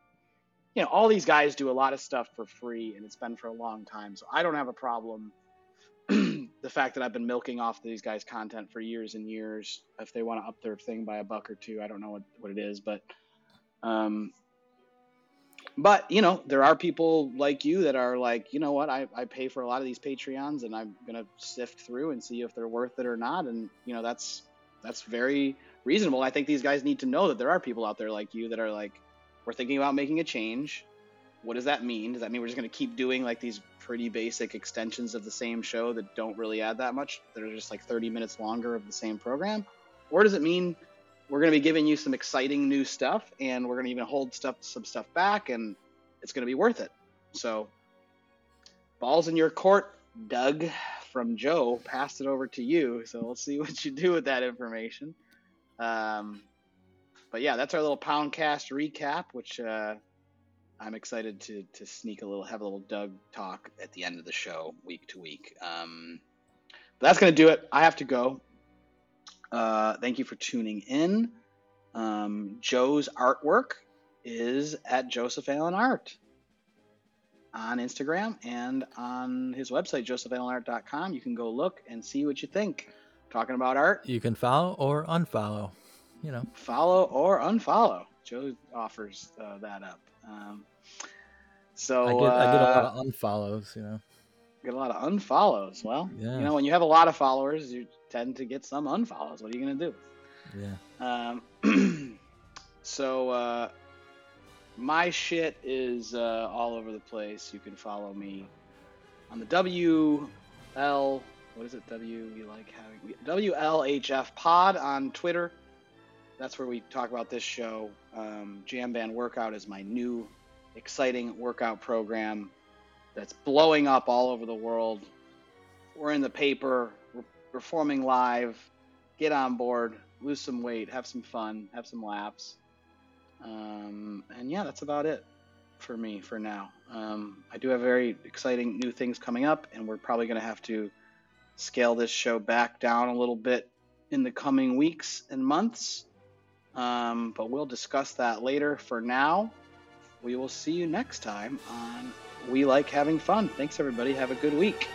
you know, all these guys do a lot of stuff for free, and it's been for a long time. So I don't have a problem. the fact that I've been milking off these guys' content for years and years. If they want to up their thing by a buck or two, I don't know what, what it is, but um, but you know, there are people like you that are like, you know what, I, I pay for a lot of these Patreons, and I'm gonna sift through and see if they're worth it or not. And you know, that's that's very reasonable. I think these guys need to know that there are people out there like you that are like, we're thinking about making a change. What does that mean? Does that mean we're just going to keep doing like these pretty basic extensions of the same show that don't really add that much? That are just like 30 minutes longer of the same program? Or does it mean we're going to be giving you some exciting new stuff and we're going to even hold stuff some stuff back and it's going to be worth it? So, balls in your court, Doug from Joe passed it over to you. So we'll see what you do with that information. Um, but yeah, that's our little Poundcast recap, which uh, I'm excited to to sneak a little, have a little Doug talk at the end of the show, week to week. Um, but that's gonna do it. I have to go. Uh, thank you for tuning in. Um, Joe's artwork is at Joseph Allen Art on Instagram and on his website, josephallenart.com. You can go look and see what you think. Talking about art, You can follow or unfollow. You know, follow or unfollow. Joe offers uh, that up. Um, so I get I get a lot uh, of unfollows. You know, get a lot of unfollows. Well, Yeah. you know, when you have a lot of followers, you tend to get some unfollows. What are you gonna do? yeah. Um, so uh, my shit is uh, all over the place. You can follow me on the WL. What is it? W. We like having WLHF Pod on Twitter. That's where we talk about this show. Um, Jam Band Workout is my new, exciting workout program that's blowing up all over the world. We're in the paper. We're performing live. Get on board lose some weight, have some fun, have some laughs. Um, and yeah, that's about it for me for now. Um, I do have very exciting new things coming up, and we're probably going to have to scale this show back down a little bit in the coming weeks and months. Um, but we'll discuss that later. For now, we will see you next time on We Like Having Fun. Thanks, everybody. Have a good week.